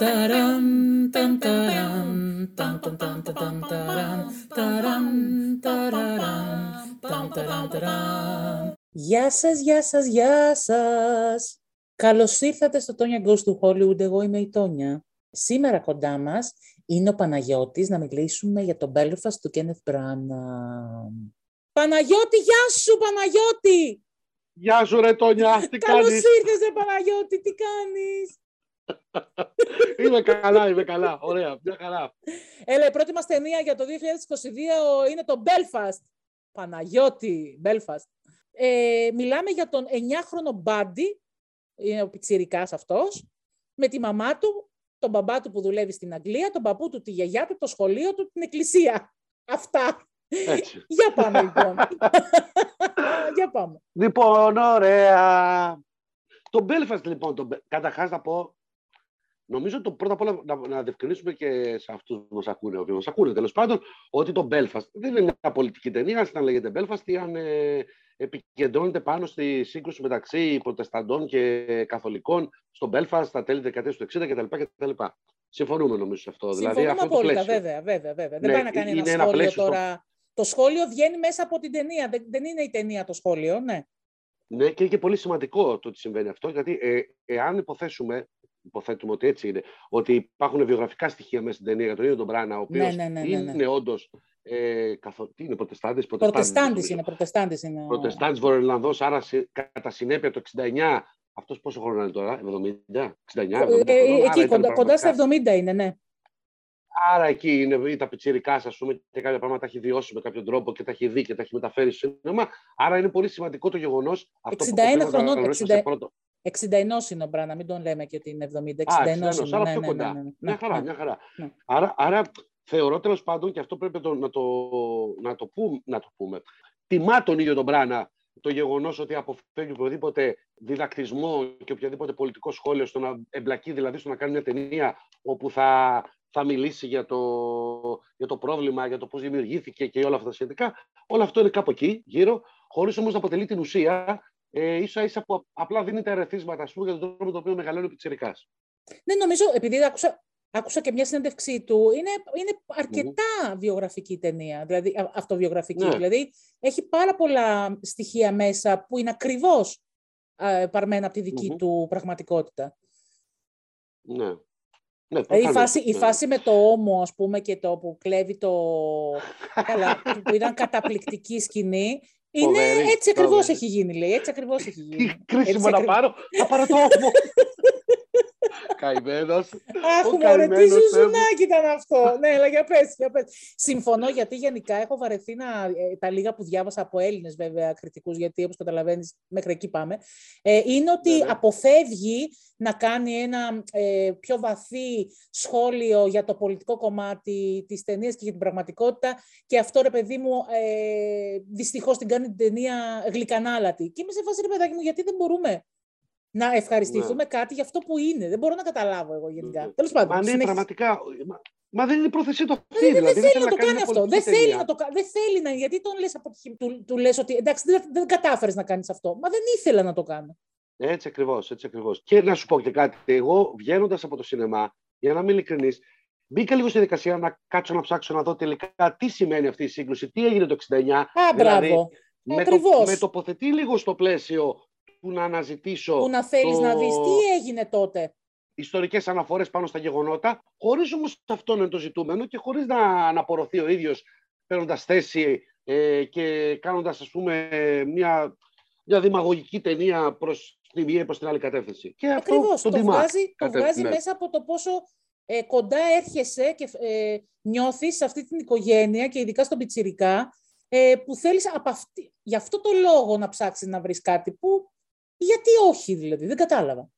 Ταραν, ταν, ταραν, ταν, ταν, ταν, ταν, ταραν, ταραν, ταραραν, ταν, ταραν, ταραν. Γεια σας, γεια σας, γεια σας. Καλώς ήρθατε στο Τόνια Goes to Hollywood. Εγώ είμαι η Τόνια. Σήμερα κοντά μας είναι ο Παναγιώτης να μιλήσουμε για το Belfast του Kenneth Branagh. Παναγιώτη, γεια σου, Παναγιώτη! Γεια σου ρε Τόνια, τι Καλώς κάνεις; ήρθες, ρε Παναγιώτη, τι κάνεις; είμαι καλά, είμαι καλά. Ωραία, μια χαρά. Έλα, η πρώτη μας ταινία για το 2022 είναι το Belfast. Παναγιώτη, Belfast. Ε, μιλάμε για τον 9χρονο Μπάντι, είναι ο πιτσιρικάς αυτός, με τη μαμά του, τον μπαμπά του που δουλεύει στην Αγγλία, τον παππού του, τη γιαγιά του, το σχολείο του, την εκκλησία. Αυτά. Έτσι. Για πάμε λοιπόν. για πάμε. Λοιπόν, ωραία. Το Belfast, λοιπόν, το... καταρχάς να πω, νομίζω το πρώτα απ' όλα να, να διευκρινίσουμε και σε αυτούς που μας ακούνε, οποίοι μας ακούνε τέλος πάντων, ότι το Belfast δεν είναι μια πολιτική ταινία, αν λέγεται Belfast, ή αν ε, επικεντρώνεται πάνω στη σύγκρουση μεταξύ Προτεσταντών και Καθολικών στο Belfast στα τέλη δεκαετίας του 60 κτλ. κτλ. Συμφωνούμε νομίζω σε αυτό. Συμφωνούμε δηλαδή, αυτό το απόλυτα, πλαίσιο. βέβαια, βέβαια, βέβαια. Ναι, δεν πάει να κάνει είναι ένα ένα σχόλιο πλαίσιο στο- τώρα. Το σχόλιο βγαίνει μέσα από την ταινία. Δεν, δεν είναι η ταινία το σχόλιο, ναι. Ναι, και είναι και πολύ σημαντικό το ότι συμβαίνει αυτό, γιατί ε, εάν υποθέσουμε, υποθέτουμε ότι έτσι είναι, ότι υπάρχουν βιογραφικά στοιχεία μέσα στην ταινία για τον ίδιο τον Μπράνα, ο οποίος Ναι, ναι, ναι, ναι, ναι. είναι όντως. Ε, καθο... Τι είναι, Προτεστάντης. Προτεστάντης είναι, προτεστάντης είναι. ο- Προτεστάντης Βορειοελλανδό, άρα σε- κατά συνέπεια το 69. Αυτός πόσο χρόνο είναι τώρα, 70, 69, 70 Ε, ε, χρονών, άρα εκεί, ήταν κοντά, κοντά στα πραγματικά- 70 είναι, ναι. Άρα εκεί είναι ή τα πιτσιρικά, ας πούμε, και κάποια πράγματα τα έχει βιώσει με κάποιον τρόπο και τα έχει δει και τα έχει μεταφέρει στο σινεμά. Άρα είναι πολύ σημαντικό το γεγονός. 61 χρονών, 60 Πρώτο. 61 είναι ο Μπράνα, μην τον λέμε και ότι είναι 70. 61 Α, είναι, 61, άρα ναι, πιο ναι, κοντά. ναι, ναι, ναι. Μια χαρά, Ναι. μια χαρά. Ναι. Άρα, άρα θεωρώ τέλος πάντων και αυτό πρέπει να το, να το, να το, πούμε, να το πούμε. Τιμά τον ίδιο τον Μπράνα το γεγονός ότι αποφεύγει οποιοδήποτε διδακτισμό και οποιοδήποτε πολιτικό σχόλιο στο να εμπλακεί δηλαδή στο να κάνει μια ταινία όπου θα, θα μιλήσει για το, για το πρόβλημα, για το πώς δημιουργήθηκε και όλα αυτά τα σχετικά. Όλο αυτό είναι κάπου εκεί, γύρω, χωρίς όμως να αποτελεί την ουσία. Ε, ίσα ίσα που απλά δίνει τα ερεθίσματα ας πούμε, για τον τρόπο με τον οποίο μεγαλώνει ο Πιτσιρικάς. Ναι, νομίζω, επειδή άκουσα, άκουσα και μια συνέντευξή του, είναι, είναι αρκετά βιογραφική ταινία, δηλαδή α- αυτοβιογραφική. Ναι. Δηλαδή, έχει πάρα πολλά στοιχεία μέσα που είναι ακριβώς α, παρμένα από τη δικη Μμμ. του πραγματικότητα. Ναι. Ναι, Δηλαδή, η προφανώς, φάση, η ναι. φάση με το ώμο, ας πούμε, και το που κλέβει το... Καλά, που- που ήταν καταπληκτική σκηνή, είναι Φοβερή, έτσι ακριβώς φοβερή. έχει γίνει, λέει. Έτσι ακριβώς έχει γίνει. Τι κρίσιμο Έτσι να ακριβώς. πάρω, θα πάρω το ώμο. Καημένος. Αχ, Ο μωρέ, τι καημένος Θεέ μου. ζουζουνάκι ήταν αυτό. ναι, αλλά για πες, για πες. Συμφωνώ, γιατί γενικά έχω βαρεθεί να, ε, τα λίγα που διάβασα από Έλληνες βέβαια κριτικούς, γιατί όπως καταλαβαίνεις μέχρι εκεί πάμε, ε, είναι ότι Ναι, ναι. αποφεύγει να κάνει ένα ε, πιο βαθύ σχόλιο για το πολιτικό κομμάτι της ταινίας και για την πραγματικότητα και αυτό ρε παιδί μου ε, δυστυχώς την κάνει την ταινία γλυκανάλατη. Και είμαι σε φάση ρε παιδάκι μου γιατί δεν μπορούμε να ευχαριστηθούμε κάτι για αυτό που είναι. Δεν μπορώ να καταλάβω εγώ γενικά. Ναι. Τέλος πάντων, Μα ναι, συνέχισε. πραγματικά. Μα, μα δεν είναι η πρόθεσή του αυτή. Δεν, δηλαδή, δεν θέλει να το κάνει μια αυτό. πολιτική Δεν θέλει ταινία. να το κάνει. Δεν θέλει να. Γιατί τον λες αποτυχη... του, του λες ότι εντάξει, δεν, δεν κατάφερες να κάνεις αυτό. Μα δεν ήθελα να το κάνω. Έτσι ακριβώς, έτσι ακριβώς. Και να σου πω και κάτι. Εγώ βγαίνοντας από το σινεμά, για να είμαι ειλικρινή, μπήκα λίγο στη δικασία να κάτσω να ψάξω να δω τελικά τι σημαίνει αυτή η σύγκρουση, τι έγινε το 69. Α, Δηλαδή, μπράβο. με, το, Ακριβώς. με τοποθετεί λίγο στο πλαίσιο του να αναζητήσω Που να θέλεις το- να δεις τι έγινε τότε. ιστορικές αναφορές πάνω στα γεγονότα, χωρίς όμως αυτό να είναι το ζητούμενο και χωρίς να, να απορροθεί ο ίδιος παίρνοντας θέση ε, και κάνοντας ας πούμε μια, μια δημαγωγική ταινία προς τη μία ή προς την άλλη κατεύθυνση. Και αυτό Ακριβώς. τον Το τιμά. βγάζει, το Κατε- βγάζει ναι. μέσα από το πόσο ε, κοντά έρχεσαι και ε, νιώθεις σε αυτή την οικογένεια και ειδικά στον Πιτσιρικά ε, που θέλεις από αυτή, για αυτό το λόγο να ψάξεις να βρεις κάτι που γιατί όχι δηλαδή, δεν κατάλαβα.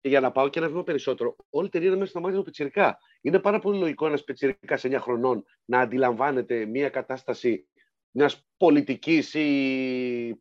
Και για να πάω και ένα βήμα περισσότερο, όλη η ταινία είναι μέσα στα μάτια του Πιτσιρικά. Είναι πάρα πολύ λογικό ένας Πιτσιρικάς 9 χρονών να αντιλαμβάνεται μια κατάσταση μιας πολιτικής ή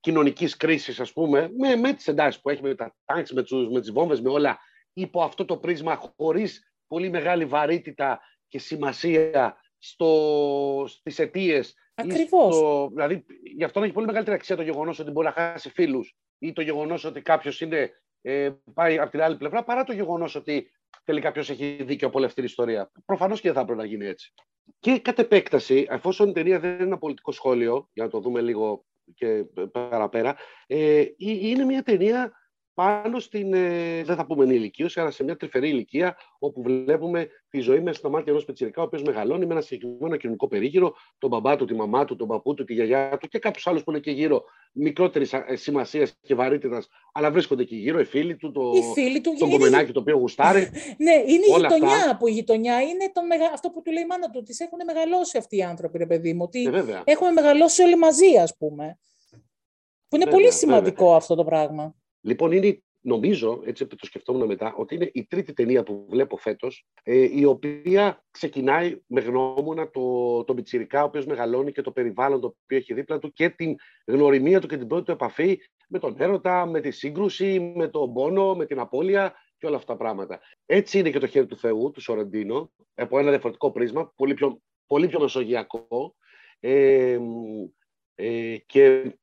κοινωνικής κρίσης, ας πούμε, με, με τις εντάσεις που έχει, με τα τάγκς, με, τους, με τις βόμβες, με όλα, υπό αυτό το πρίσμα, χωρίς πολύ μεγάλη βαρύτητα και σημασία στο, στις αιτίες. Ακριβώς. Δηλαδή, γι' αυτό έχει πολύ μεγαλύτερη αξία το γεγονός ότι μπορεί να χάσει φίλους ή το γεγονός ότι κάποιος είναι ε, πάει από την άλλη πλευρά, παρά το γεγονός ότι τελικά ποιος έχει δίκιο από όλη αυτή την ιστορία. Προφανώς και δεν θα έπρεπε να γίνει έτσι. Και κατ' επέκταση, εφόσον η ταινία δεν είναι ένα πολιτικό σχόλιο, για να το δούμε λίγο και παραπέρα, ε, είναι μια ταινία πάνω στην, ε, δεν θα πούμε ενηλικίωση, αλλά σε μια τρυφερή ηλικία, όπου βλέπουμε τη ζωή μέσα στα μάτια ενός πετσυρικά, ο οποίος μεγαλώνει με ένα συγκεκριμένο κοινωνικό περίγυρο, τον μπαμπά του, τη μαμά του, τον παππού του, τη γιαγιά του και κάποιους άλλους που είναι και γύρω, μικρότερης ε, σημασίας και βαρύτητας, αλλά βρίσκονται εκεί γύρω, οι φίλοι του, το, φίλοι του, το κομμενάκι το οποίο γουστάρει. ναι, είναι η γειτονιά αυτά. που η γειτονιά είναι το μεγα... αυτό που του λέει η μάνα του, ότι έχουν μεγαλώσει αυτοί οι άνθρωποι, ρε παιδί μου, ότι ε, έχουμε μεγαλώσει όλοι μαζί, ας πούμε. Που είναι πολύ σημαντικό αυτό το πράγμα. Λοιπόν, είναι, νομίζω, έτσι το σκεφτόμουν μετά, ότι είναι η τρίτη ταινία που βλέπω φέτος, ε, η οποία ξεκινάει με γνώμονα το, το Μπιτσιρικά, ο οποίος μεγαλώνει και το περιβάλλον το οποίο έχει δίπλα του και την γνωριμία του και την πρώτη του επαφή με τον έρωτα, με τη σύγκρουση, με τον πόνο, με την απώλεια και όλα αυτά τα πράγματα. Έτσι είναι και το χέρι του Θεού, του Σορεντίνο, από ένα διαφορετικό πρίσμα, πολύ πιο, πολύ πιο μεσογειακό. Ε, ε, και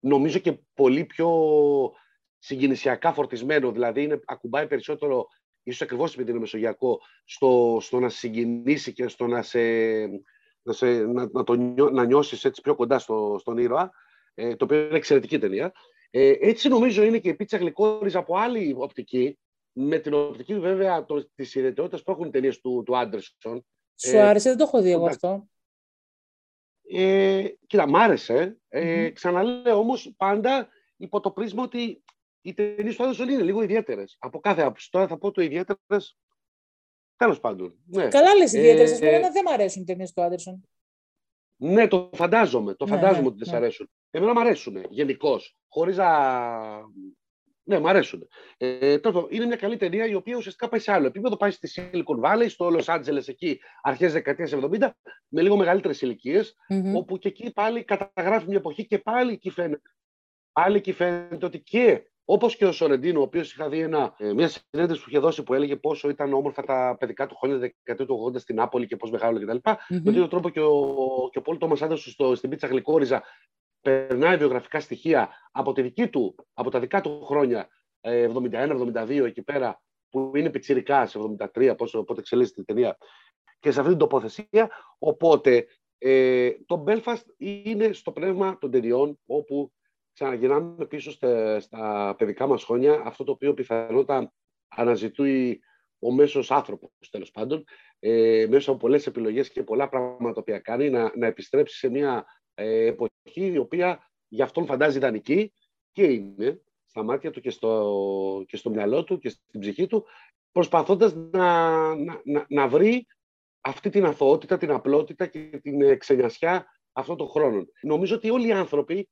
νομίζω και πολύ πιο συγκινησιακά φορτισμένο, δηλαδή είναι, ακουμπάει περισσότερο, ίσως ακριβώς επειδή είναι μεσογειακό, στο, στο να συγκινήσει και στο να, σε, να, σε, να, να, το, να νιώσεις έτσι πιο κοντά στο, στον ήρωα, ε, το οποίο είναι εξαιρετική ταινία. Ε, έτσι νομίζω είναι και η πίτσα γλυκόριζα από άλλη οπτική, με την οπτική βέβαια της ιδιαιτερότητας που έχουν οι ταινίες του, του Άντερσον. Σου ε, άρεσε, δεν το έχω δει εγώ αυτό. Ε, κοίτα, μ' άρεσε. Ε, mm-hmm. Ξαναλέω όμως πάντα υπό το πρίσμα ότι οι ταινίες του Άντερσον είναι λίγο ιδιαίτερες. Από κάθε άποψη. Τώρα θα πω το ιδιαίτερες. Τέλος πάντων. Ναι. Καλά λες ιδιαίτερες. Ε, ε, δεν μου αρέσουν οι ταινίες του Άντερσον. Ναι, το φαντάζομαι. Το ναι, φαντάζομαι ναι, ότι δεν ναι. αρέσουν. Εμένα μου αρέσουν γενικώς. Χωρίς να. Ναι, μου αρέσουν. Ε, τότε, είναι μια καλή ταινία η οποία ουσιαστικά πάει σε άλλο επίπεδο. Πάει στη Silicon Valley, στο Los Angeles εκεί αρχές δεκαετίας 70, με λίγο μεγαλύτερες ηλικίες, mm-hmm. όπου και εκεί πάλι καταγράφει μια εποχή και πάλι εκεί φαίνεται. Πάλι εκεί φαίνεται ότι και Όπως και ο Σορεντίνο, ο οποίος είχα δει ένα, ε, μια συνέντευξη που είχε δώσει που έλεγε πόσο ήταν όμορφα τα παιδικά του χρόνια δεκαετία του 80 στην Νάπολη και πώς μεγάλο κτλ. Mm-hmm. Με τον ίδιο τρόπο και ο, και ο Πόλ Τόμας στην πίτσα γλυκόριζα περνάει βιογραφικά στοιχεία από, τη δική του, από τα δικά του χρόνια 71-72 ε, εκεί πέρα, που είναι πιτσιρικάς σε 73, πόσο, πότε εξελίσσεται η ταινία, και σε αυτή την τοποθεσία. Οπότε ε, το Belfast είναι στο πνεύμα των ταινιών όπου ξαναγυρνάμε πίσω στα, στα παιδικά μας χρόνια, αυτό το οποίο πιθανότατα αναζητούει ο μέσος άνθρωπος, τέλος πάντων, ε, μέσα από πολλές επιλογές και πολλά πράγματα τα οποία κάνει, να, να επιστρέψει σε μια ε, εποχή η οποία για αυτόν φαντάζει ιδανική και είναι στα μάτια του και στο, και στο μυαλό του και στην ψυχή του, προσπαθώντας να, να, να, να βρει αυτή την αθωότητα, την απλότητα και την ξενιασιά αυτών των χρόνων. Νομίζω ότι όλοι οι άνθρωποι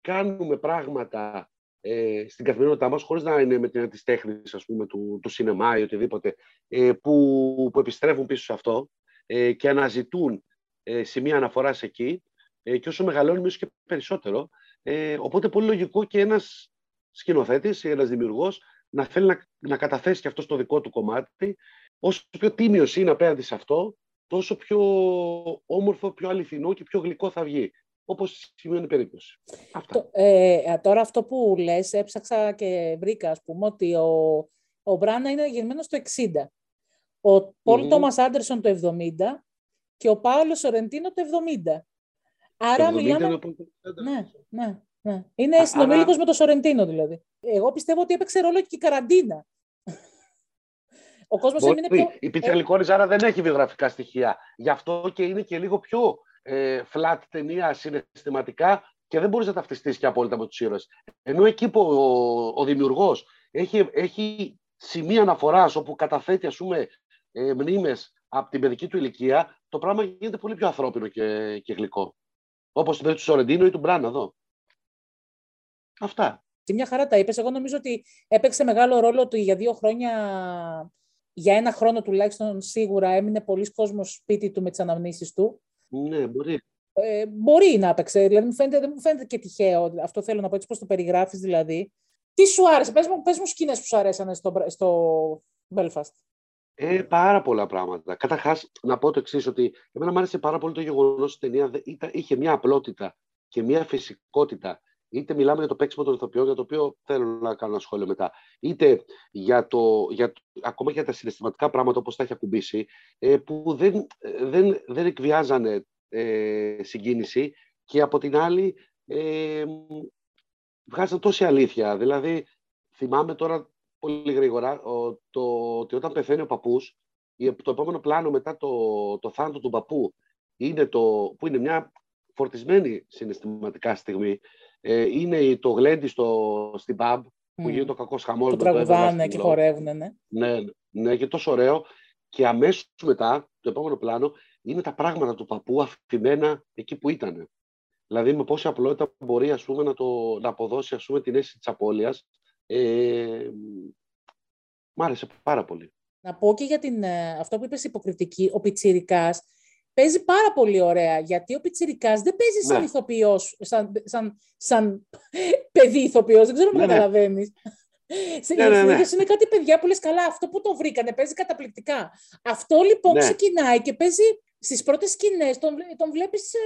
κάνουμε πράγματα ε, στην καθημερινότητά μας, χωρίς να είναι με την της τέχνης, ας πούμε, του, του σινεμά ή οτιδήποτε, ε, που, που επιστρέφουν πίσω σε αυτό ε, και αναζητούν ε, σημεία αναφοράς εκεί ε, και όσο μεγαλώνει ίσως και περισσότερο. Ε, οπότε πολύ λογικό και ένας σκηνοθέτης ή ένας δημιουργός να θέλει να, να καταθέσει και αυτό στο δικό του κομμάτι. Όσο πιο τίμιος είναι απέναντι σε αυτό, τόσο πιο όμορφο, πιο αληθινό και πιο γλυκό θα βγει όπως στη συγκεκριμένη περίπτωση. Αυτά. Ε, τώρα αυτό που λες, έψαξα και βρήκα, ας πούμε, ότι ο, ο Μπράνα είναι γεννημένος το 60. Ο Πολ Τόμας Άντερσον το 70 και ο Πάολο Σορεντίνο το 70. Άρα μιλάμε... Ναι, ναι, ναι. Είναι συνομήλικος με τον Σορεντίνο δηλαδή. Εγώ πιστεύω ότι έπαιξε ρόλο και η καραντίνα. Ο κόσμος έμεινε πιο... Η Πιτσα άρα δεν έχει βιογραφικά στοιχεία. Γι' αυτό και είναι και λίγο πιο ε, flat ταινία συναισθηματικά και δεν μπορείς να ταυτιστείς και απόλυτα με τους ήρωες. Ενώ εκεί που ο, ο δημιουργός έχει, έχει σημεία αναφοράς όπου καταθέτει ας πούμε ε, μνήμες από την παιδική του ηλικία, το πράγμα γίνεται πολύ πιο ανθρώπινο και, και γλυκό. Όπως στην περίπτωση του Σορεντίνο ή του Μπράνα εδώ. Αυτά. Τι μια χαρά τα είπες. Εγώ νομίζω ότι έπαιξε μεγάλο ρόλο ότι για δύο χρόνια, για ένα χρόνο τουλάχιστον σίγουρα έμεινε πολλοί κόσμος σπίτι του με τις αναμνήσεις του ναι, μπορεί. Ε, μπορεί να έπαιξε. Δηλαδή, μου φαίνεται, δεν μου φαίνεται και τυχαίο. Αυτό θέλω να πω έτσι πώ το περιγράφεις, δηλαδή. Τι σου άρεσε, πες μου, πες μου σκηνές που σου αρέσανε στο, στο Belfast. Ε, πάρα πολλά πράγματα. Καταρχάς, να πω το εξής, ότι εμένα μου άρεσε πάρα πολύ το γεγονός ότι η ταινία είχε μια απλότητα και μια φυσικότητα είτε μιλάμε για το παίξιμο των ηθοποιών, για το οποίο θέλω να κάνω ένα σχόλιο μετά, είτε για το, για, ακόμα για τα συναισθηματικά πράγματα όπως τα έχει ακουμπήσει, ε, που δεν, δεν, δεν εκβιάζανε ε, συγκίνηση και από την άλλη ε, βγάζαν τόση αλήθεια. Δηλαδή, θυμάμαι τώρα πολύ γρήγορα το, ότι όταν πεθαίνει ο παππούς, το επόμενο πλάνο μετά το, το θάνατο του παππού είναι το, που είναι μια φορτισμένη συναισθηματικά στιγμή. Ε, είναι το γλέντι στο, στην pub που mm. γίνεται ο κακός χαμός. Το τραγουδάνε και χορεύουν, ναι. ναι. Ναι, και τόσο ωραίο. Και αμέσως μετά, το επόμενο πλάνο, είναι τα πράγματα του παππού αφημένα εκεί που ήταν. Δηλαδή, με πόση απλότητα μπορεί ας πούμε, να, το, να αποδώσει ας πούμε, την αίσθηση της απώλειας. Ε, μ' άρεσε πάρα πολύ. Να πω και για την, ε, αυτό που είπες υποκριτική, ο Πιτσιρικάς παίζει πάρα πολύ ωραία, γιατί ο Πιτσιρικάς δεν παίζει σαν ναι. ηθοποιός, σαν, σαν, σαν παιδί ηθοποιός, δεν ξέρω αν ναι, ναι. καταλαβαίνεις. Ναι, ναι, ναι. είναι κάτι παιδιά που λες καλά, αυτό που το βρήκανε παίζει καταπληκτικά. Αυτό λοιπόν ναι. ξεκινάει και παίζει στις πρώτες σκηνές, τον, τον βλέπεις, ε,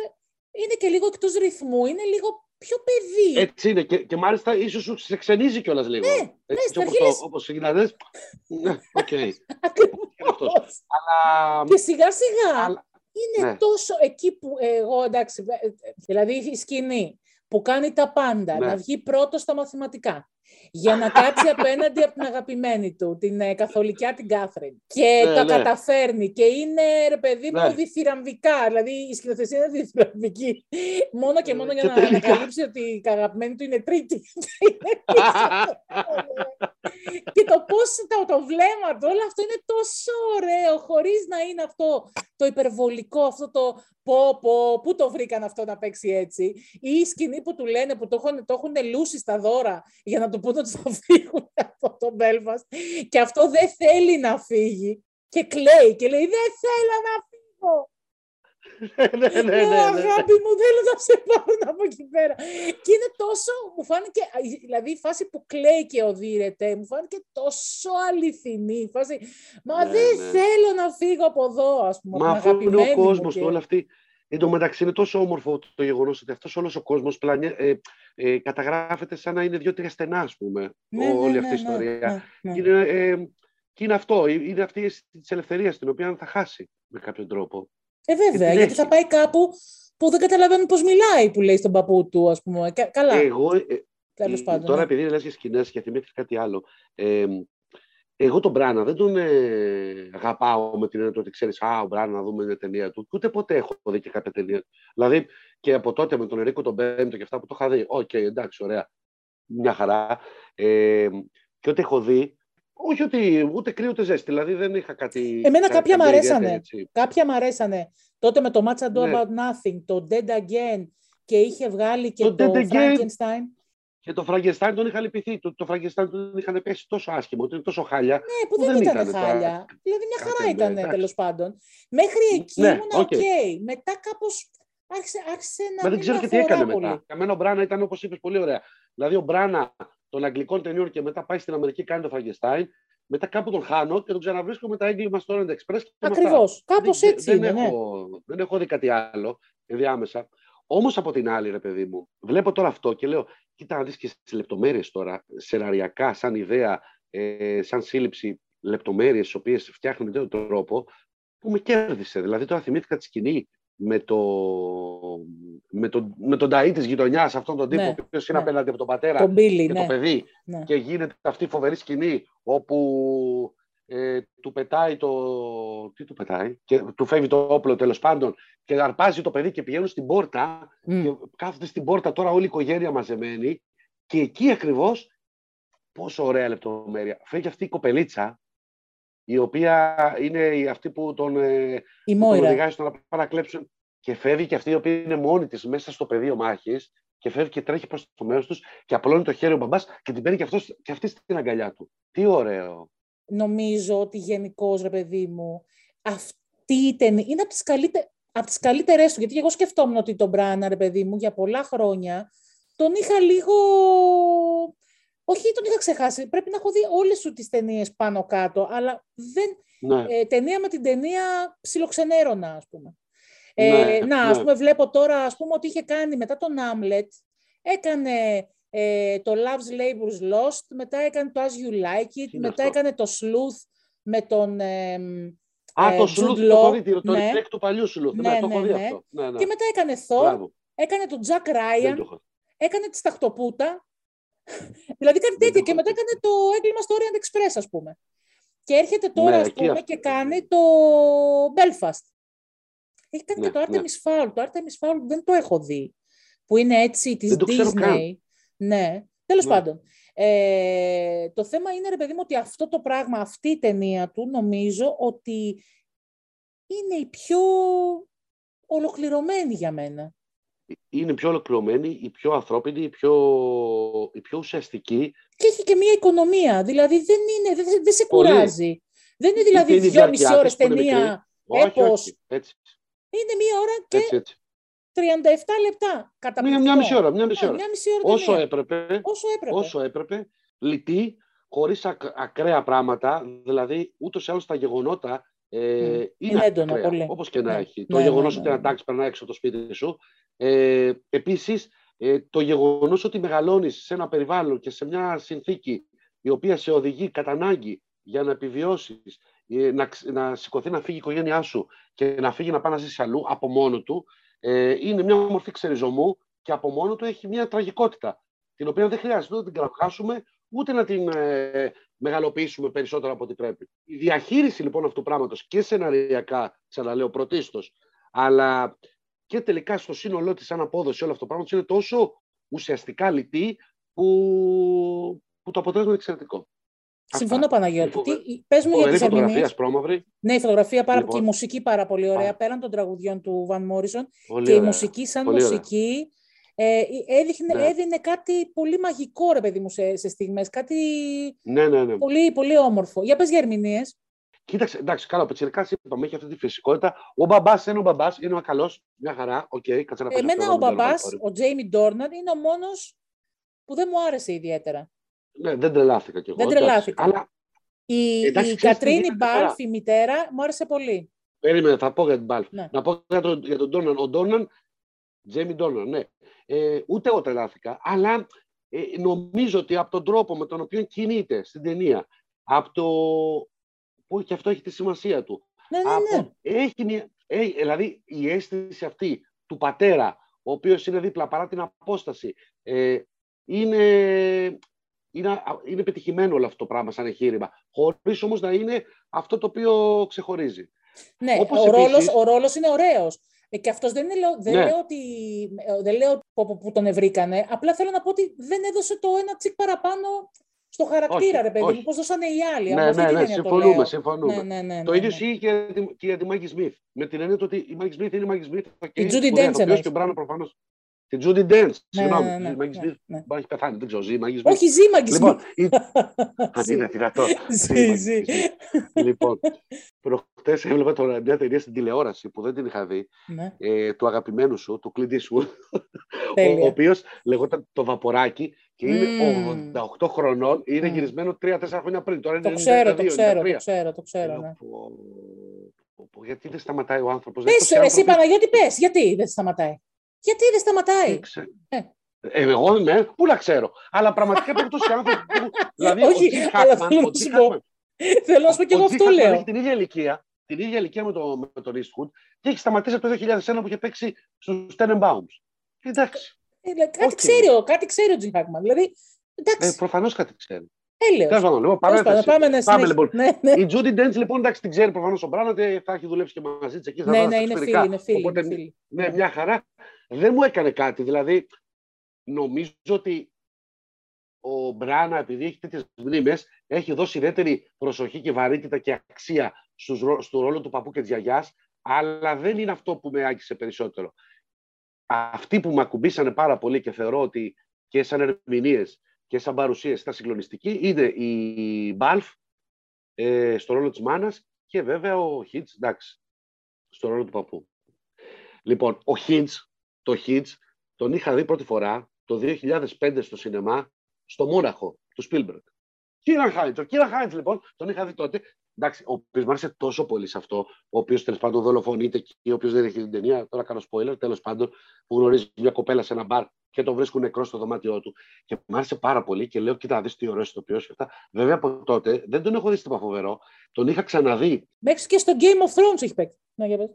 είναι και λίγο εκτός ρυθμού, είναι λίγο πιο παιδί. Έτσι είναι. Και, και μάλιστα ίσως σου σε ξενίζει κιόλας λίγο. Ναι, Έτσι, ναι, όπως, το, όπως ξεκινάνε. ναι, οκ. Okay. Αλλά... Και σιγά σιγά Αλλά... είναι ναι. τόσο εκεί που εγώ, εντάξει, ε, ε, δηλαδή η σκηνή που κάνει τα πάντα, ναι. να βγει πρώτος στα μαθηματικά, για να κάτσει απέναντι από την αγαπημένη του, την ε, καθολικιά την Κάθριν. Και ναι, τα ναι. καταφέρνει και είναι, ρε παιδί μου, ναι. διθυραμβικά. Δηλαδή η σκηνοθεσία είναι διθυραμβική. Μόνο και μόνο για να ανακαλύψει ότι η αγαπημένη του είναι τρίτη. και το πώς το, το βλέμμα του, όλο αυτό είναι τόσο ωραίο, χωρίς να είναι αυτό το υπερβολικό, αυτό το πω, πω, πού το βρήκαν αυτό να παίξει έτσι. Ή η σκηνή που του λένε που το έχουν, το έχουν λούσει στα δώρα για να του πούν ότι θα φύγουν από το Belfast. Και αυτό δεν θέλει να φύγει. Και κλαίει και λέει δεν θέλω να φύγω. ναι, ναι, ναι, ναι, Αγάπη μου, θέλω να σε πάρουν από εκεί πέρα. Και είναι τόσο, μου φάνηκε, δηλαδή η φάση που κλαίει και οδύρεται, μου φάνηκε τόσο αληθινή. Η φάση, μα ναι, δεν ναι. θέλω να φύγω από εδώ, ας πούμε. Μα αυτό είναι ο κόσμος και... όλα αυτή. Εν τω μεταξύ είναι τόσο όμορφο το γεγονός ότι αυτός όλος ο κόσμος ε, ε, καταγράφεται σαν να είναι δύο-τρία στενά, ας πούμε, ναι, όλη ναι, αυτή η ιστορία. Και είναι, ε, και είναι αυτό, είναι αυτή της ελευθερίας την οποία θα χάσει με κάποιον τρόπο. Ε, βέβαια, γιατί θα πάει κάπου που δεν καταλαβαίνουν πώς μιλάει, που λέει στον παππού του, ας πούμε. Καλά. Εγώ, ε, Τέλος πάντων, τώρα, ναι. επειδή λες για σκηνές και θυμήθηκα κάτι άλλο, ε, εγώ τον Μπράνα δεν τον ε, αγαπάω με την έννοια ότι ξέρεις, Α, ο Μπράνα να δούμε μια ταινία του. Ούτε ποτέ έχω δει και κάποια ταινία Δηλαδή και από τότε με τον Ερίκο τον Πέμπτο και αυτά που το είχα δει. OK, okay, εντάξει, ωραία. Μια χαρά. Ε, και ό,τι έχω δει, όχι ότι ούτε κρύο ούτε ζέστη, δηλαδή δεν είχα κάτι. Εμένα κάποια μ' αρέσανε. Κάποια μ' αρέσανε. Τότε με το Much Ado ναι. About Nothing, το Dead Again και είχε βγάλει και το, το Frankenstein. Και το Frankenstein τον είχα λυπηθεί. Το, το Frankenstein τον είχαν πέσει τόσο άσχημο, ότι είναι τόσο χάλια. Ναι, που, δεν, ήταν, ήταν χάλια. Δηλαδή μια χαρά ήταν τέλος πάντων. Μέχρι εκεί ναι, ήμουν OK. Okay. Μετά κάπως άρχισε, άρχισε να. Μα δεν ξέρω και τι έκανε πολύ. μετά. Και μένα ο Μπράνα ήταν όπως είπες πολύ ωραία. Δηλαδή ο Μπράνα των Αγγλικών ταινιών και μετά πάει στην Αμερική, κάνει το Φρανκενστάιν. Μετά κάπου τον χάνω και τον ξαναβρίσκω με τα έγκλημα στο Orient Express. Ακριβώς. Κάπως έτσι. Δεν, είναι, ναι. έχω, δεν έχω δει κάτι άλλο ενδιάμεσα. Όμως από την άλλη, ρε παιδί μου, βλέπω τώρα αυτό και λέω, κοίτα να δεις και στις λεπτομέρειες τώρα, σεναριακά, σαν ιδέα, ε, σαν σύλληψη λεπτομέρειες, τις οποίες φτιάχνουν με τον τρόπο, που με κέρδισε. Δηλαδή τώρα θυμήθηκα τη σκηνή με, το, με, το, με τον Ταΐ της γειτονιάς, αυτόν τον τύπο ναι, ο είναι ναι. απέναντι από τον πατέρα τον Billy, και ναι. το παιδί ναι. και γίνεται αυτή η φοβερή σκηνή όπου ε, του πετάει το... Τι του πετάει; Και του φεύγει το όπλο τέλος πάντων και αρπάζει το παιδί και πηγαίνουν στην πόρτα mm. και κάθονται στην πόρτα τώρα όλη η οικογένεια μαζεμένη και εκεί ακριβώς πόσο ωραία λεπτομέρεια. Φεύγει αυτή η κοπελίτσα η οποία είναι αυτή που τον, ε, η τον οδηγάει στο να παρακλέψουν και φεύγει και αυτή η οποία είναι μόνη της μέσα στο πεδίο μάχης και φεύγει και τρέχει προς το μέρος τους και απλώνει το χέρι ο μπαμπάς και την παίρνει και, αυτός, και αυτή στην αγκαλιά του. Τι ωραίο. Νομίζω ότι γενικώς, ρε παιδί μου, αυτή η ταινία είναι από τις, καλύτερε, από τις καλύτερες του. Γιατί εγώ σκεφτόμουν ότι τον Μπράνα, ρε παιδί μου, για πολλά χρόνια τον είχα λίγο όχι, τον είχα ξεχάσει. Πρέπει να έχω δει όλες σου τις ταινίες πάνω κάτω, αλλά δεν... Ναι. Ε, ταινία με την ταινία ψιλοξενέρωνα, ας πούμε. Ε, ναι, να, ας ναι. πούμε, βλέπω τώρα, ας πούμε, ότι είχε κάνει μετά τον Άμλετ, Έκανε ε, το Love's Labour's Lost, μετά έκανε το As You Like It, είναι μετά αυτό; έκανε το Sleuth με τον... ε, Α, ε, το Jude σουλούθ, Law, το έχω δει, το ναι. remake του παλιού σουλούθ. Ναι, Ναι, το έχω ναι, δει ναι. αυτό. Ναι, ναι. Και μετά έκανε Thor, Μπράβο. έκανε τον Jack Δεν Ryan, το έχω. έκανε τη Σταχτοπούτα. δηλαδή κάτι Δεν τέτοια. το Και έχω μετά δει. έκανε το έγκλημα στο Orient Express, ας πούμε. Και έρχεται τώρα, Ναι, ας εκεί πούμε, αυτό. και κάνει το Belfast. Έχει κάνει Ναι, και το ναι. Artemis Fowl. Το Artemis Fowl δεν το έχω δει. Που είναι έτσι της Δεν το ξέρω Disney. Καν. Ναι, τέλος Ναι. πάντων. Ε, το θέμα είναι, ρε παιδί μου, ότι αυτό το πράγμα, αυτή η ταινία του, νομίζω ότι είναι η πιο ολοκληρωμένη για μένα. Είναι πιο ολοκληρωμένη, η πιο ανθρώπινη, η πιο, η πιο ουσιαστική. Και έχει και μία οικονομία. Δηλαδή δεν, είναι, δεν, δεν σε Πολύ. κουράζει. Δεν είναι δηλαδή είναι η δυόμιση διάρκεια ώρες της που είναι ταινία. Όχι, Έπος. όχι. Έτσι, Είναι μία ώρα και έτσι, έτσι. 37 λεπτά. Μια, Καταπληκτικό. μια μισή ώρα. Μια μισή Ναι, ώρα. μια μισή ώρα Όσο ταινία. έπρεπε, Όσο έπρεπε. όσο έπρεπε, λυτή, χωρίς ακ, ακραία πράγματα, δηλαδή ούτως ή άλλως τα γεγονότα ε, Μμ. είναι, Είναι έντονα ακραία, πολύ. όπως και να Ναι. έχει. Ναι, το ναι, γεγονός ναι, ότι ναι. ένα τάξη περνάει έξω από το σπίτι σου. Ε, επίσης, ε, το γεγονός ότι μεγαλώνεις σε ένα περιβάλλον και σε μια συνθήκη η οποία σε οδηγεί κατά ανάγκη για να επιβιώσεις, ε, να, ξ- να σηκωθεί να φύγει η οικογένειά σου και να φύγει να πάει να ζήσει αλλού από μόνο του, ε, είναι μια μορφή ξεριζωμού και από μόνο του έχει μια τραγικότητα, την οποία δεν χρειάζεται ούτε να την κραυγάσουμε, ούτε να την ε, μεγαλοποιήσουμε περισσότερο από ό,τι πρέπει. Η διαχείριση λοιπόν αυτού του πράγματος και σεναριακά, ξαναλέω πρωτίστως, αλλά και τελικά στο σύνολό της σαν απόδοση όλο αυτό το πράγμα είναι τόσο ουσιαστικά λυτή που, που το αποτέλεσμα είναι εξαιρετικό. Συμφωνώ, Αυτά. Παναγιώτη. Φοβε- Τι, πες μου για Φοβερή τις φωτογραφία, ερμηνείες. σπρώμαυρη. Ναι, η φωτογραφία πάρα Λοιπόν. και η μουσική πάρα πολύ ωραία. Α. Πέραν των τραγουδιών του Βαν Μόρισον. Πολύ Και η ωραία. μουσική, σαν Πολύ ωραία. μουσική, ε, έδειχνε, Ναι. έδινε κάτι πολύ μαγικό, ρε παιδί μου, σε, σε στιγμές. Κάτι Ναι, ναι, ναι. πολύ, πολύ όμορφο. Για πες για ερμηνείες. Κοίταξε, εντάξει, καλά, ο πιτσιρικάς είπαμε, έχει αυτή τη φυσικότητα. Ο μπαμπάς είναι ο μπαμπάς, είναι ο καλός, μια χαρά. Οκ, κάτσε να παίζει Εμένα αυτό ο εδώ με το άλλο μπαμπάς, αγόρι. ο Τζέιμι Ντόρναν, είναι ο μόνος που δεν μου άρεσε ιδιαίτερα. Ναι, δεν τρελάθηκα κι εγώ. Δεν εντάξει. τρελάθηκα. Αλλά Η, Εντάξει, η ξέρεις τι Κατρίνα γίνεται Μπαλφ, τώρα; η μητέρα, μου άρεσε πολύ. περίμενε, θα πω για την Μπαλφ. Ναι. Να πω για τον, για τον Ντόρναν. Ο Ντόρναν, Τζέμι Ντόναν, ναι. Ε, ούτε εγώ τρελάθηκα, αλλά ε, νομίζω ότι από τον τρόπο με τον οποίο κινείται στην ταινία, από το. που και αυτό έχει τη σημασία του. Ναι, ναι, από, ναι. έχει μια, έχει, δηλαδή η αίσθηση αυτή του πατέρα, ο οποίος είναι δίπλα παρά την απόσταση, ε, είναι, είναι, είναι πετυχημένο όλο αυτό το πράγμα σαν εγχείρημα, χωρίς όμως να είναι αυτό το οποίο ξεχωρίζει. Ναι, Όπως ο, ρόλος, επίσης- ο ρόλος είναι ωραίος. Ε, και αυτός δεν, είναι, λέω- δεν Ναι. λέω ότι ε, δεν λέω που, που τον ευρήκανε. Απλά θέλω να πω ότι δεν έδωσε το ένα τσικ παραπάνω στο χαρακτήρα, Όχι, ρε παιδί μου, όχι. πώς δώσανε οι άλλοι. ναι, Από αυτή ναι, την ναι, έννοια το συμφωνούμε, λέω. συμφωνούμε. Ναι, ναι, ναι, Το ναι, ίδιο ναι. ισχύει και, για τη- και για τη Μάγκη Σμιθ. Με την έννοια ότι η Μάγκη Σμιθ είναι η Μάγκη Σμιθ. Η Judy Dench εννοείς. Και ο Μπράνο προφανώ. Την Judy Dench. Ναι, Συγγνώμη. ναι, ναι, Η Μάγκη ναι, Σμιθ ναι. μπορεί να έχει πεθάνει. Δεν ξέρω, ζει η Μάγκη Σμιθ. Όχι, ζει Μάγκη Λοιπόν, Σμιθ. η- Αν είναι δυνατό. Ζει, ζει. λοιπόν, προχτές έβλεπα τώρα μια ταινία στην τηλεόραση που δεν την είχα δει, Ναι, ε, του αγαπημένου σου, του Clint Eastwood, ο, ο τέλεια. οποίος λεγόταν το Βαποράκι και είναι Μμμ. 88 χρονών, είναι Μμ. γυρισμένο 3-4 χρόνια πριν. Τώρα είναι Το ξέρω, το 92, ξέρω, 93. το ξέρω, το ξέρω, Λέω, ναι. πω, πω, πω, Γιατί δεν σταματάει ο άνθρωπος. Πες, Αυτός οι εσύ άνθρωποι- Παναγιώτη, πες, γιατί δεν σταματάει. Γιατί δεν σταματάει; Δεν ξέρω. Ε. Ε, εγώ ναι, πού να ξέρω. Αλλά πραγματικά πρέπει τόσοι άνθρωποι. που- δηλαδή, Όχι, ο Jim αλλά Hackman- θέλω ο να Jim σου πω. Hackman- Θέλω να σου πω και ο εγώ Jim αυτό Hackman λέω. Έχει την ίδια ηλικία, την ίδια ηλικία με, το, με τον Eastwood και έχει σταματήσει από το 2001 που είχε παίξει στους Tenenbaums. Εντάξει. Ε, δηλαδή, Κάτι όχι. ξέρει ο, κάτι ξέρει ο Τζιν Χάκμαν. Δηλαδή, Ε, εντάξει, Προφανώς κάτι ξέρει. Έλεος. Τέλος πάντων, λοιπόν, Τέλος πάντων, παρένθεση. Πάμε να Πάμε, συνεχίσουμε. λοιπόν. Ναι, ναι. Η Judy Dench, λοιπόν, εντάξει, την ξέρει προφανώς ο Μπράνο, ότι θα έχει δουλέψει και μαζί της εκεί. θα Ναι, δώσει ναι, είναι εξωτερικά. φίλοι, είναι φίλοι. Οπότε, είναι φίλοι. Ναι, μια χαρά. Δεν μου έκανε κάτι. Δηλαδή, νομίζω ότι ο Μπράνα, επειδή έχει τέτοιες μνήμες, έχει δώσει ιδιαίτερη προσοχή και βαρύτητα και αξία στους, ρό- στο ρόλο του παππού και της γιαγιάς, αλλά δεν είναι αυτό που με άγγισε περισσότερο. Αυτοί που με ακουμπήσανε πάρα πολύ και θεωρώ ότι και σαν ερμηνείες και σαν παρουσίε ήταν συγκλονιστικοί είναι η Μπάλφ ε, στο ρόλο της μάνας και βέβαια ο Χίτς, εντάξει, στο ρόλο του παππού. Λοιπόν, ο Χίτς, το Χίτς, τον είχα δει πρώτη φορά το 2005 στο σινεμά, στο Μόναχο, του Σπίλμπεργκ. Κίραν Χάιντς. Ο Κίραν Χάιντς, λοιπόν, τον είχα δει τότε εντάξει, ο οποίος μου άρεσε τόσο πολύ σε αυτό, ο οποίος τέλος πάντων δολοφονείται και ο οποίος δεν έχει την ταινία. Τώρα κάνω spoiler, τέλος πάντων, που γνωρίζει μια κοπέλα σε ένα μπαρ και τον βρίσκουν νεκρός στο δωμάτιό του. Και μου άρεσε πάρα πολύ και λέω: Κοίτα, δεις τι ωραίο ηθοποιό και αυτά. Βέβαια από τότε δεν τον έχω δει στην φοβερό. Τον είχα ξαναδεί. Μέχρι και στο Game of Thrones έχει παίξει. Ναι, για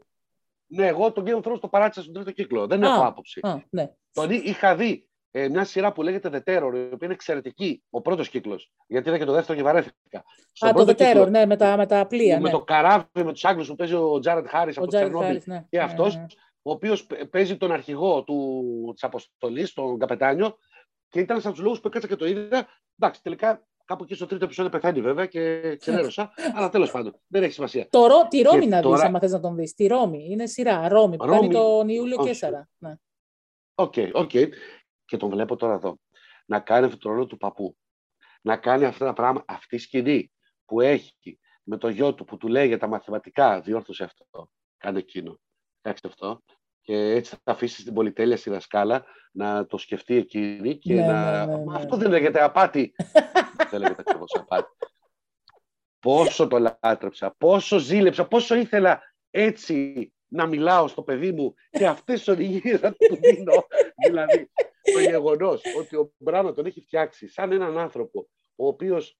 ναι, εγώ τον Game of Thrones το παράτησα στον τρίτο κύκλο. Δεν έχω άποψη. Α, ναι. Τον είχα δει ε, μια σειρά που λέγεται The Terror, η οποία είναι εξαιρετική, ο πρώτος κύκλος. Γιατί είδα και το δεύτερο και βαρέθηκα. Α, το The Terror, ναι, με τα, με τα πλοία. Με ναι. το καράβι, με τους Άγγλους που παίζει ο Τζάρεντ Χάρις από το Τσερνόμπιλ. Ναι. Και αυτός, ναι, ναι. ο οποίος παίζει τον αρχηγό της αποστολής, τον καπετάνιο. Και ήταν σαν τους λόγους που έκατσα και το είδα. Εντάξει, τελικά κάπου εκεί στο τρίτο επεισόδιο πεθαίνει βέβαια και ξενέρωσα. αλλά τέλος πάντων δεν έχει σημασία. Το, τη Ρώμη να τώρα... δεις, άμα θες να τον δεις. Τη Ρώμη. Είναι σειρά. Ρώμη που Ρώμη... κάνει τον Ιούλιο Καίσαρα. Ναι. OK, OK και τον βλέπω τώρα εδώ, να κάνει αυτό το ρόλο του παππού. Να κάνει αυτά τα πράγματα, αυτή η σκηνή που έχει με το γιο του που του λέει για τα μαθηματικά, διόρθωσε αυτό, κάνε εκείνο, κάτσε αυτό. Και έτσι θα αφήσεις την πολυτέλεια στη δασκάλα να το σκεφτεί εκείνη και ναι, να. Ναι, ναι, ναι. Αυτό δεν λέγεται απάτη. δεν λέγεται ακριβώς απάτη. Πόσο το λάτρεψα, πόσο ζήλεψα, πόσο ήθελα έτσι να μιλάω στο παιδί μου και αυτές τις οδηγίες να του δίνω. δηλαδή, το γεγονός ότι ο Μπράνα τον έχει φτιάξει σαν έναν άνθρωπο ο οποίος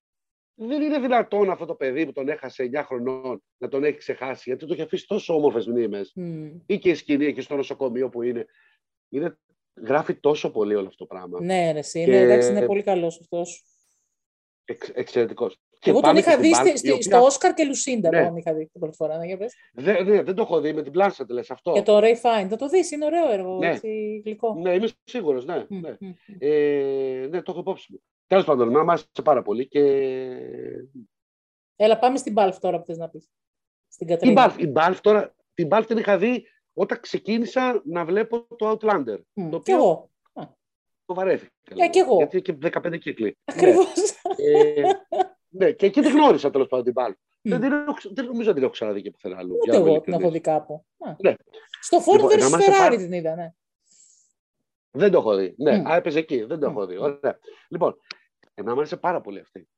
δεν είναι δυνατόν αυτό το παιδί που τον έχασε 9 χρονών να τον έχει ξεχάσει, γιατί το έχει αφήσει τόσο όμορφες μνήμες. Mm. Ή και η σκηνή εκεί στο νοσοκομείο που είναι. είναι γράφει τόσο πολύ όλο αυτό το πράγμα. Ναι, ρε, είναι, εντάξει, είναι πολύ καλός αυτός. Εξ, Εξαιρετικός. Εγώ τον είχα δει στη, οποία... στο Όσκαρ και Λουσίντα. Ναι. Τον είχα δει την πρώτη φορά. Ναι, δεν, ναι, δεν το έχω δει με την πλάσσα, λες αυτό. Και το Ray Fine. Θα το δεις, είναι ωραίο έργο. Ναι, έτσι, γλυκό. ναι είμαι σίγουρος. Ναι, mm, ναι. Mm, ε, ναι, το έχω υπόψη μου. Τέλος πάντων, με άρεσε πάρα πολύ. Και... Έλα, πάμε στην Balf τώρα που θες να πεις. Στην Κατρίνα. Η Balf, τώρα, την Balf την είχα δει όταν ξεκίνησα να βλέπω το Outlander. Mm, το οποίο και εγώ. Το βαρέθηκα. Yeah, και εγώ. Γιατί και 15 κύκλοι. Ακριβώς. Ναι. Ε, ναι, και εκεί την γνώρισα τέλος πάντων την Balf. Δεν, δεν νομίζω ότι την έχω ξαναδεί και πουθενά αλλού. Ούτε εγώ την έχω δει κάπου. Ναι. Στο Ford λοιπόν, vs. Ferrari την είδα, ναι. Δεν το έχω δει. Ναι, mm. έπαιζε εκεί. Δεν το έχω δει. Ωραία. Λοιπόν, εμένα μου άρεσε πάρα πολύ αυτή.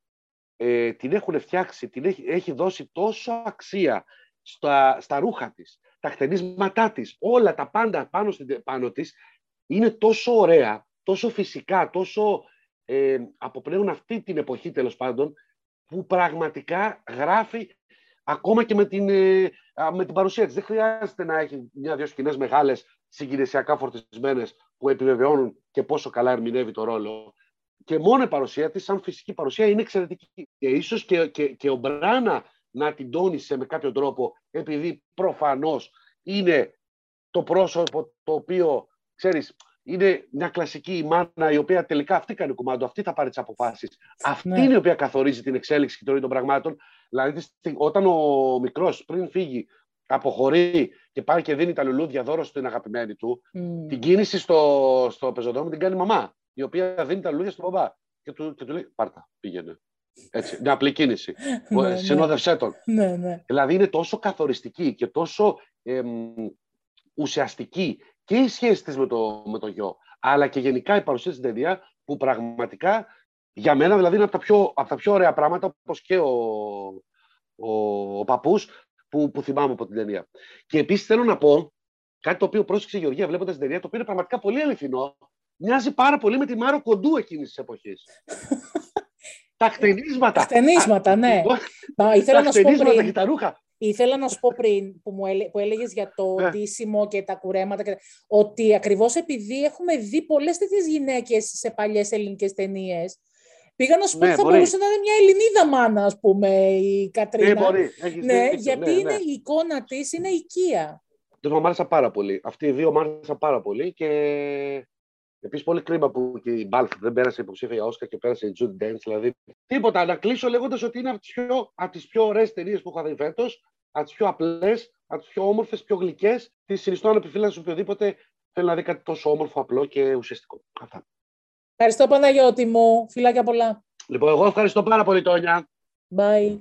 Ε, την έχουν φτιάξει, την έχει, έχει δώσει τόσο αξία στα, στα ρούχα της, τα χτενίσματά της, όλα τα πάντα πάνω, στην, πάνω της, είναι τόσο ωραία, τόσο φυσικά, τόσο ε, αποπνέουν αυτή την εποχή τέλος πάντων, που πραγματικά γράφει ακόμα και με την, ε, με την παρουσία της. Δεν χρειάζεται να έχει μια-δυο σκηνές μεγάλες, συγκινησιακά φορτισμένες, που επιβεβαιώνουν και πόσο καλά ερμηνεύει το ρόλο. Και μόνο η παρουσία της, σαν φυσική παρουσία, είναι εξαιρετική. Και ίσως και, και, και ο Μπράνα να την τόνισε με κάποιο τρόπο, επειδή προφανώς είναι το πρόσωπο το οποίο, ξέρεις, είναι μια κλασική μάνα η οποία τελικά αυτή κάνει κουμάντο, αυτή θα πάρει τις αποφάσεις. Αυτή ναι. είναι η οποία καθορίζει την εξέλιξη και την ροή των πραγμάτων. Δηλαδή, όταν ο μικρός πριν φύγει, αποχωρεί και πάει και δίνει τα λουλούδια δώρο στην αγαπημένη του, mm. την κίνηση στο, στο πεζοδρόμιο την κάνει η μαμά, η οποία δίνει τα λουλούδια στον μπαμπά. Και του, και του λέει: Πάρτα, πήγαινε. Έτσι, μια απλή κίνηση. ναι, ναι. Συνόδευσέ τον. Ναι, ναι. Δηλαδή είναι τόσο καθοριστική και τόσο εμ, ουσιαστική και η σχέση της με το, με το γιο, αλλά και γενικά η παρουσία στην ταινία που πραγματικά για μένα δηλαδή είναι από τα πιο, από τα πιο ωραία πράγματα όπως και ο, ο, ο παππούς που, που θυμάμαι από την ταινία. Και επίσης θέλω να πω κάτι το οποίο πρόσεξε η Γεωργία βλέποντας την ταινία, το οποίο είναι πραγματικά πολύ αληθινό, μοιάζει πάρα πολύ με τη Μάρο Κοντού εκείνης της εποχής. τα χτενίσματα. Τα χτενίσματα, ναι. Τα, ήθελα να σου πω πριν, και τα ρούχα. Ήθελα να σου πω πριν που, μου έλε, που έλεγες για το ναι. ντύσιμο και τα κουρέματα και, ότι ακριβώς επειδή έχουμε δει πολλές τέτοιες γυναίκες σε παλιές ελληνικές ταινίες. Πήγα να σου πω ναι, ότι θα μπορούσε να είναι μια Ελληνίδα μάνα, ας πούμε, η Κατρίνα. Ναι, μπορεί. ναι, γιατί ναι, είναι, η εικόνα της είναι οικία. Το μου άρεσα πάρα πολύ. Αυτοί οι δύο μου άρεσαν πάρα πολύ και Επίσης, πολύ κρίμα που και η Μπάλφ δεν πέρασε υποψήφια για Όσκα και πέρασε η Jude Dance. Δηλαδή, τίποτα. Να κλείσω λέγοντας ότι είναι από τις πιο, πιο ωραίες ταινίες που είχα δει φέτος, από τις πιο απλές, από τις πιο όμορφες, πιο γλυκές. Τη συνιστώ ανεπιφύλαξη οποιοδήποτε θέλει να δει κάτι τόσο όμορφο, απλό και ουσιαστικό. Αυτά. Ευχαριστώ, Παναγιώτη μου. Φιλάκια πολλά. Λοιπόν, εγώ ευχαριστώ πάρα πολύ, Τόνια. Bye.